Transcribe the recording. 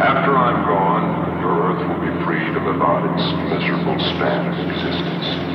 After I'm gone, your Earth will be freed of the odd miserable span of existence.